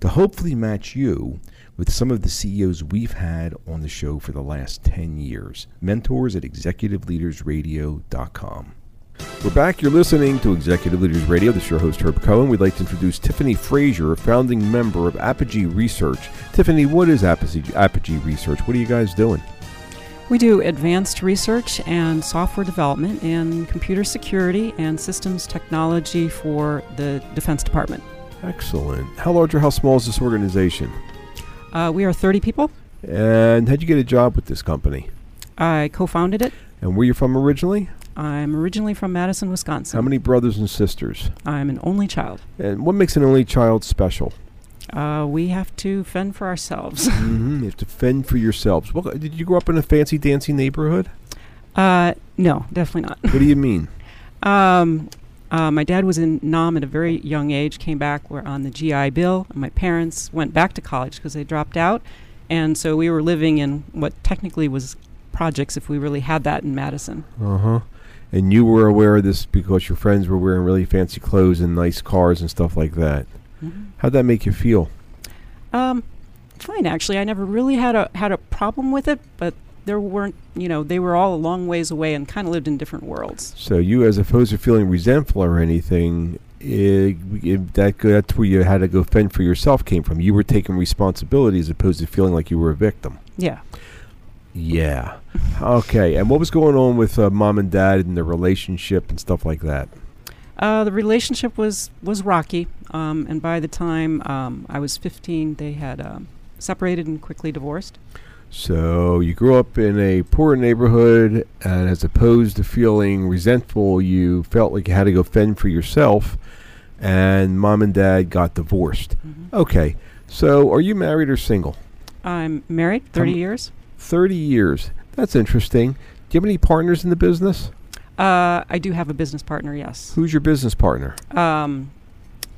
to hopefully match you with some of the CEOs we've had on the show for the last 10 years. Mentors at executiveleadersradio.com. We're back. You're listening to Executive Leaders Radio. This is your host, Herb Cohen. We'd like to introduce Tiffany Frazier, a founding member of Apogee Research. Tiffany, what is Apogee, Apogee Research? What are you guys doing? We do advanced research and software development in computer security and systems technology for the Defense Department. Excellent. How large or how small is this organization? Uh, we are 30 people. And how'd you get a job with this company? I co founded it. And where are you from originally? I'm originally from Madison, Wisconsin. How many brothers and sisters? I'm an only child. And what makes an only child special? Uh, we have to fend for ourselves. hmm You have to fend for yourselves. Well, did you grow up in a fancy dancy neighborhood? Uh, no, definitely not. What do you mean? Um, uh, my dad was in Nam at a very young age, came back, we're on the GI Bill, and my parents went back to college because they dropped out. And so we were living in what technically was projects, if we really had that in Madison. Uh huh. And you were aware of this because your friends were wearing really fancy clothes and nice cars and stuff like that. Mhm. How'd that make you feel? Um, fine, actually. I never really had a had a problem with it, but there weren't, you know, they were all a long ways away and kind of lived in different worlds. So you, as opposed to feeling resentful or anything, eh, it, that that's where you had to go fend for yourself came from. You were taking responsibility as opposed to feeling like you were a victim. Yeah. Yeah. okay. And what was going on with uh, mom and dad and the relationship and stuff like that? Uh, the relationship was was rocky, um, and by the time um, I was 15, they had um, separated and quickly divorced. So you grew up in a poor neighborhood, and as opposed to feeling resentful, you felt like you had to go fend for yourself, and mom and dad got divorced. Okay. So are you married or single? I'm married, 30 How m- years. 30 years. That's interesting. Do you have any partners in the business? Uh, I do have a business partner, yes. Who's your business partner? Um,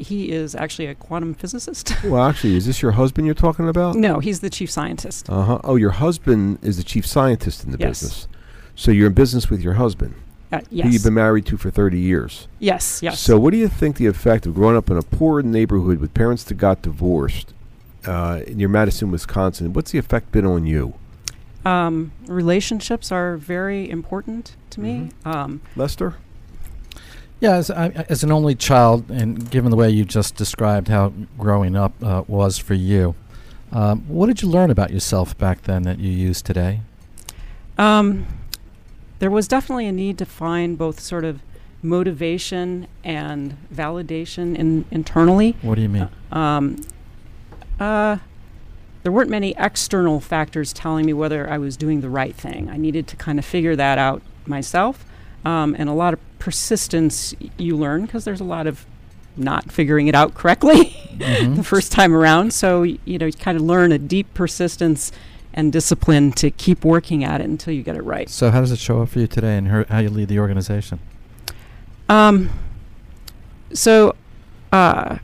he is actually a quantum physicist. Well, actually, is this your husband you're talking about? no, he's the chief scientist. Uh huh. Oh, your husband is the chief scientist in the Yes. business. So you're in business with your husband. Uh, Who you've been married to for 30 years. Yes, yes. So, what do you think the effect of growing up in a poor neighborhood with parents that got divorced uh, in your Madison, Wisconsin? What's the effect been on you? Um, relationships are very important to me. Um, Lester? Yeah, as, I, as an only child, and given the way you just described how growing up uh, was for you, um, what did you learn about yourself back then that you use today? Um, there was definitely a need to find both sort of motivation and validation in, internally. What do you mean? Um, uh, there weren't many external factors telling me whether I was doing the right thing. I needed to kind of figure that out myself. Um, and a lot of persistence you learn because there's a lot of not figuring it out correctly Mhm. the first time around. So, y- you know, you kind of learn a deep persistence and discipline to keep working at it until you get it right. So, how does it show up for you today and her, how you lead the organization? Um, so, uh,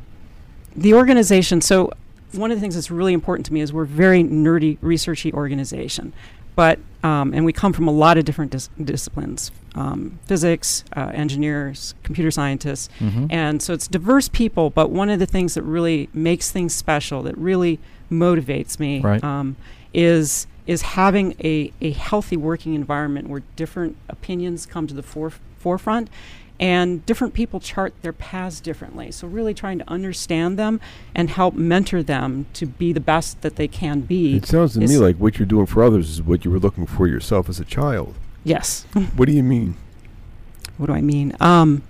the organization. So, one of the things that's really important to me is we're a very nerdy, researchy organization, but um, and we come from a lot of different dis- disciplines: um, physics, uh, engineers, computer scientists, Mhm. and so it's diverse people. But one of the things that really makes things special, that really motivates me, Right. um, is is having a, a healthy working environment where different opinions come to the fore- forefront and different people chart their paths differently. So, really trying to understand them and help mentor them to be the best that they can be. It sounds to me like what you're doing for others is what you were looking for yourself as a child. Yes. what do you mean? what do I mean? Um,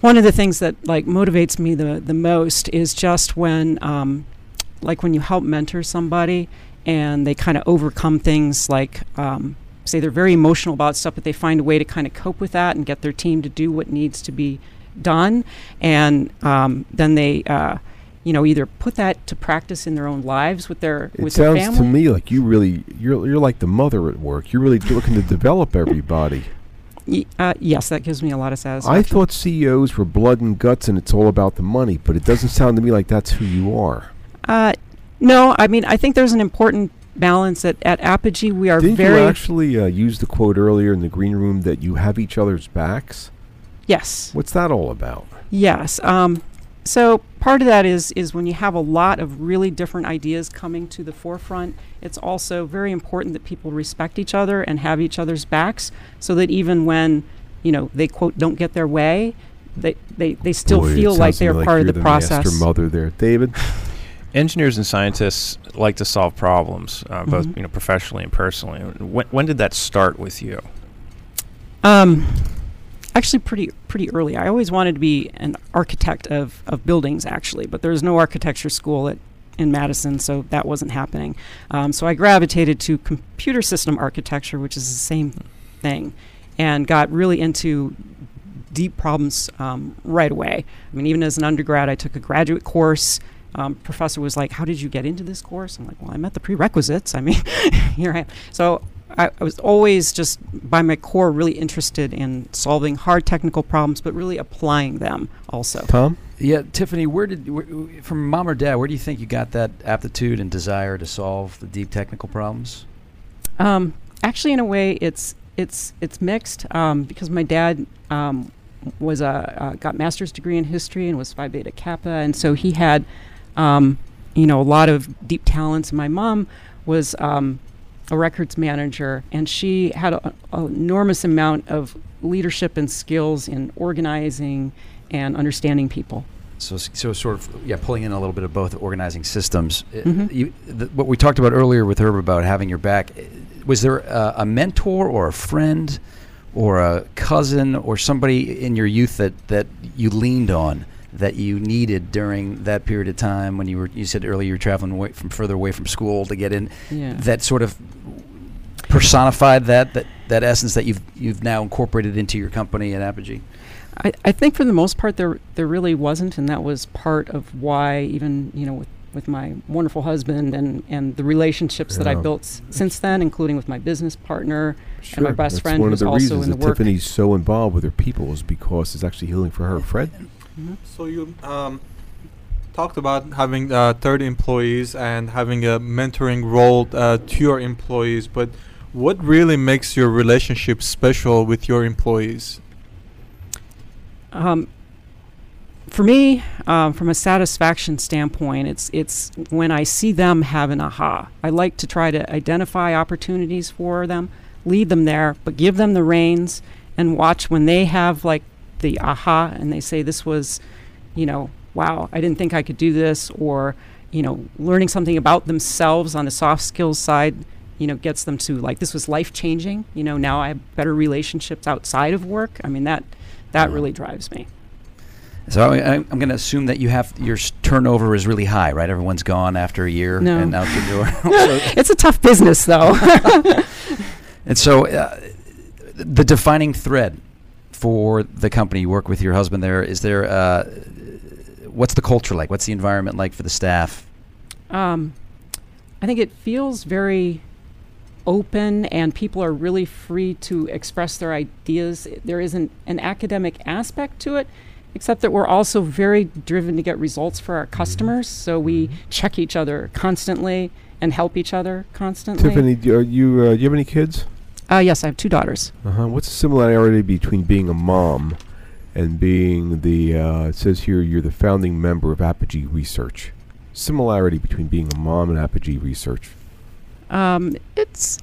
one of the things that like motivates me the the most is just when, um, like when you help mentor somebody and they kind of overcome things like. Um, say they're very emotional about stuff, but they find a way to kind of cope with that and get their team to do what needs to be done, and um, then they, uh, you know, either put that to practice in their own lives with their It with their sounds family. to me like you really you're you're like the mother at work. You're really looking to develop everybody. Y- uh, yes, that gives me a lot of satisfaction. I thought CEOs were blood and guts and it's all about the money, but it doesn't sound to me like that's who you are. Uh, no, I mean I think there's an important balance at at Apogee. We are Didn't very you actually uh, use the quote earlier in the green room that you have each other's backs? yes, What's that all about? yes. Um, so part of that is is when you have a lot of really different ideas coming to the forefront. It's also very important that people respect each other and have each other's backs, so that even when you know they quote don't get their way, they they, they still Boy, feel like sounds to me they're part of the process. Master mother there, David. Engineers and scientists like to solve problems, uh, both Mhm. you know professionally and personally. When, when did that start with you? Um, actually, pretty pretty early. I always wanted to be an architect of, of buildings, actually, but there was no architecture school at in Madison, so that wasn't happening. Um, so I gravitated to computer system architecture, which is the same thing, and got really into deep problems um, right away. I mean, even as an undergrad, I took a graduate course. Um, professor was like, "How did you get into this course?" I'm like, "Well, I met the prerequisites. I mean, here I am." So I, I was always just by my core really interested in solving hard technical problems, but really applying them also. Tom? Yeah, Tiffany, where did where, from mom or dad? Where do you think you got that aptitude and desire to solve the deep technical problems? Um, actually, in a way, it's it's it's mixed um, because my dad um, was a uh, got master's degree in history and was Phi Beta Kappa, and so he had um, you know a lot of deep talents. My mom was um, a records manager, and she had an enormous amount of leadership and skills in organizing and understanding people. So, so sort of, yeah, pulling in a little bit of both organizing systems. Uh, Mhm. You, th- what we talked about earlier with Herb about having your back, was there a, a mentor or a friend or a cousin or somebody in your youth that, that you leaned on that you needed during that period of time when you were, you said earlier you were traveling away from further away from school to get in, Yeah. that sort of personified that, that, that essence that you've, you've now incorporated into your company at Apogee? I, I think for the most part there there really wasn't, and that was part of why even you know with, with my wonderful husband and, and the relationships that I built s- since then, including with my business partner and my best That's friend one who's of the also reasons in the that work. Tiffany's so involved with her people is because it's actually healing for her. Fred? So you um, talked about having uh, 30 employees and having a mentoring role uh, to your employees, but what really makes your relationship special with your employees? Um, for me, um, from a satisfaction standpoint, it's it's when I see them have an aha. I like to try to identify opportunities for them, lead them there, but give them the reins and watch when they have like the aha and they say this was, you know, wow, I didn't think I could do this, or you know, learning something about themselves on the soft skills side you know gets them to like this was life changing you know now i have better relationships outside of work i mean that that really drives me So I, I'm going to assume that you have your turnover is really high, right? Everyone's gone after a year No. and out the door. It's a tough business though and so, uh, the defining thread for the company you work with your husband there is there. Uh, what's the culture like? What's the environment like for the staff? um, i think it feels very open and people are really free to express their ideas there isn't an academic aspect to it except that we're also very driven to get results for our customers so we check each other constantly and help each other constantly Tiffany, do- are you uh, do you have any kids? Uh, yes i have two daughters Uh-huh. What's the similarity between being a mom and being the? Uh, it says here you're the founding member of Apogee Research. Similarity between being a mom and Apogee Research. Um, it's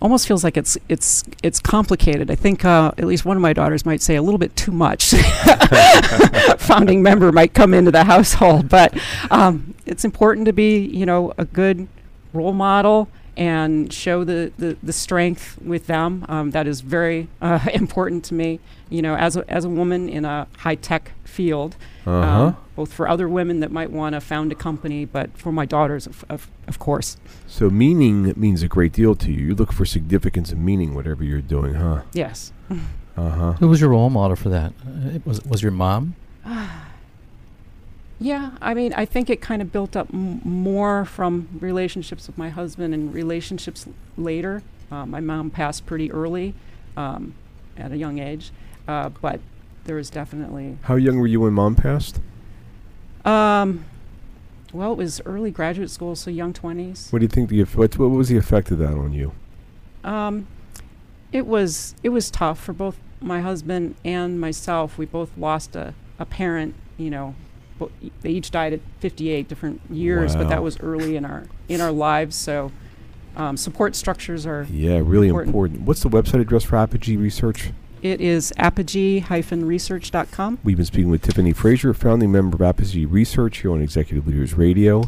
almost feels like it's it's it's complicated. I think uh, at least one of my daughters might say a little bit too much. Founding member might come into the household, but um, it's important to be you know a good role model and show the, the, the strength with them. Um, that is very uh, important to me. You know, as a, as a woman in a high tech field, Uh-huh. um, both for other women that might want to found a company, but for my daughters, of, of, of course. So meaning means a great deal to you. You look for significance and meaning whatever you're doing, huh? Yes. Uh huh. Who was your role model for that? Uh, it was was your mom? Yeah, I mean, I think it kind of built up m- more from relationships with my husband and relationships l- later. Uh, my mom passed pretty early, um, at a young age, uh, but there was definitely. How young were you when mom passed? Um, well, it was early graduate school, so young twenties. What do you think the eff- what, what was the effect of that on you? Um, it was it was tough for both my husband and myself. We both lost a, a parent. You know, bo- they each died at 58 different years, but that was early in our in our lives. So um, support structures are Yeah, really important. important. What's the website address for Apogee Research? It is apogee-research.com. We've been speaking with Tiffany Frazier, founding member of Apogee Research here on Executive Leaders Radio.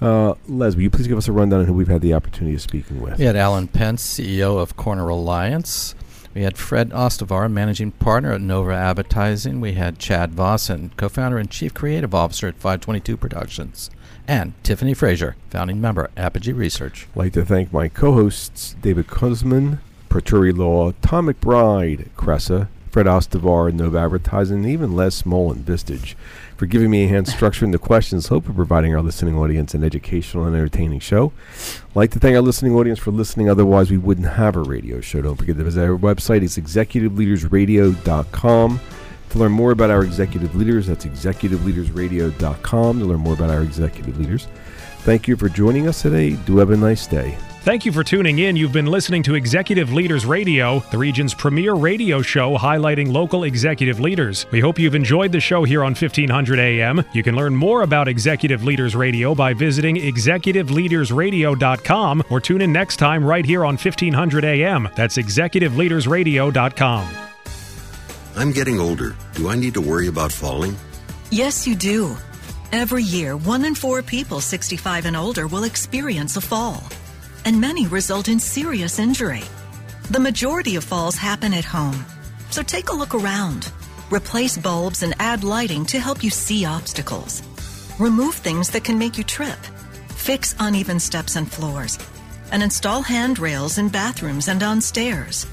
Uh, Les, will you please give us a rundown on who we've had the opportunity of speaking with? We had Alan Pentz, CEO of Corner Alliance. We had Fred Ostavar, managing partner at Nova Advertising. We had Chad Vossen, co-founder and chief creative officer at 522 Productions. And Tiffany Frazier, founding member, Apogee Research. I'd like to thank my co-hosts, David Kuzman, Perturi Law, Tom McBride, Cresa, Fred Ostavar, Nova Advertising, and even Les Small and Vistage for giving me a hand structuring the questions, hope of providing our listening audience an educational and entertaining show. Like to thank our listening audience for listening, otherwise we wouldn't have a radio show. Don't forget to visit our website. It's executiveleadersradio.com. To learn more about our executive leaders, that's executiveleadersradio.com to learn more about our executive leaders. Thank you for joining us today. Do have a nice day. Thank you for tuning in. You've been listening to Executive Leaders Radio, the region's premier radio show highlighting local executive leaders. We hope you've enjoyed the show here on 1500 AM. You can learn more about Executive Leaders Radio by visiting executiveleadersradio.com or tune in next time right here on 1500 AM. That's executiveleadersradio.com. I'm getting older. Do I need to worry about falling? Yes, you do. Every year, one in four people 65 and older will experience a fall, and many result in serious injury. The majority of falls happen at home, so take a look around. Replace bulbs and add lighting to help you see obstacles. Remove things that can make you trip. Fix uneven steps and floors, and install handrails in bathrooms and on stairs.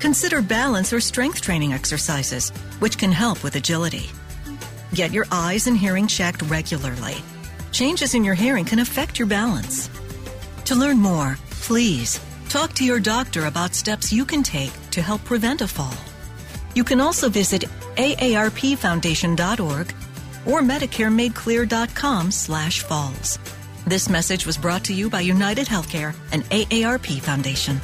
Consider balance or strength training exercises, which can help with agility. Get your eyes and hearing checked regularly. Changes in your hearing can affect your balance. To learn more, please talk to your doctor about steps you can take to help prevent a fall. You can also visit aarpfoundation.org or medicaremadeclear.com slash falls. This message was brought to you by United Healthcare and AARP Foundation.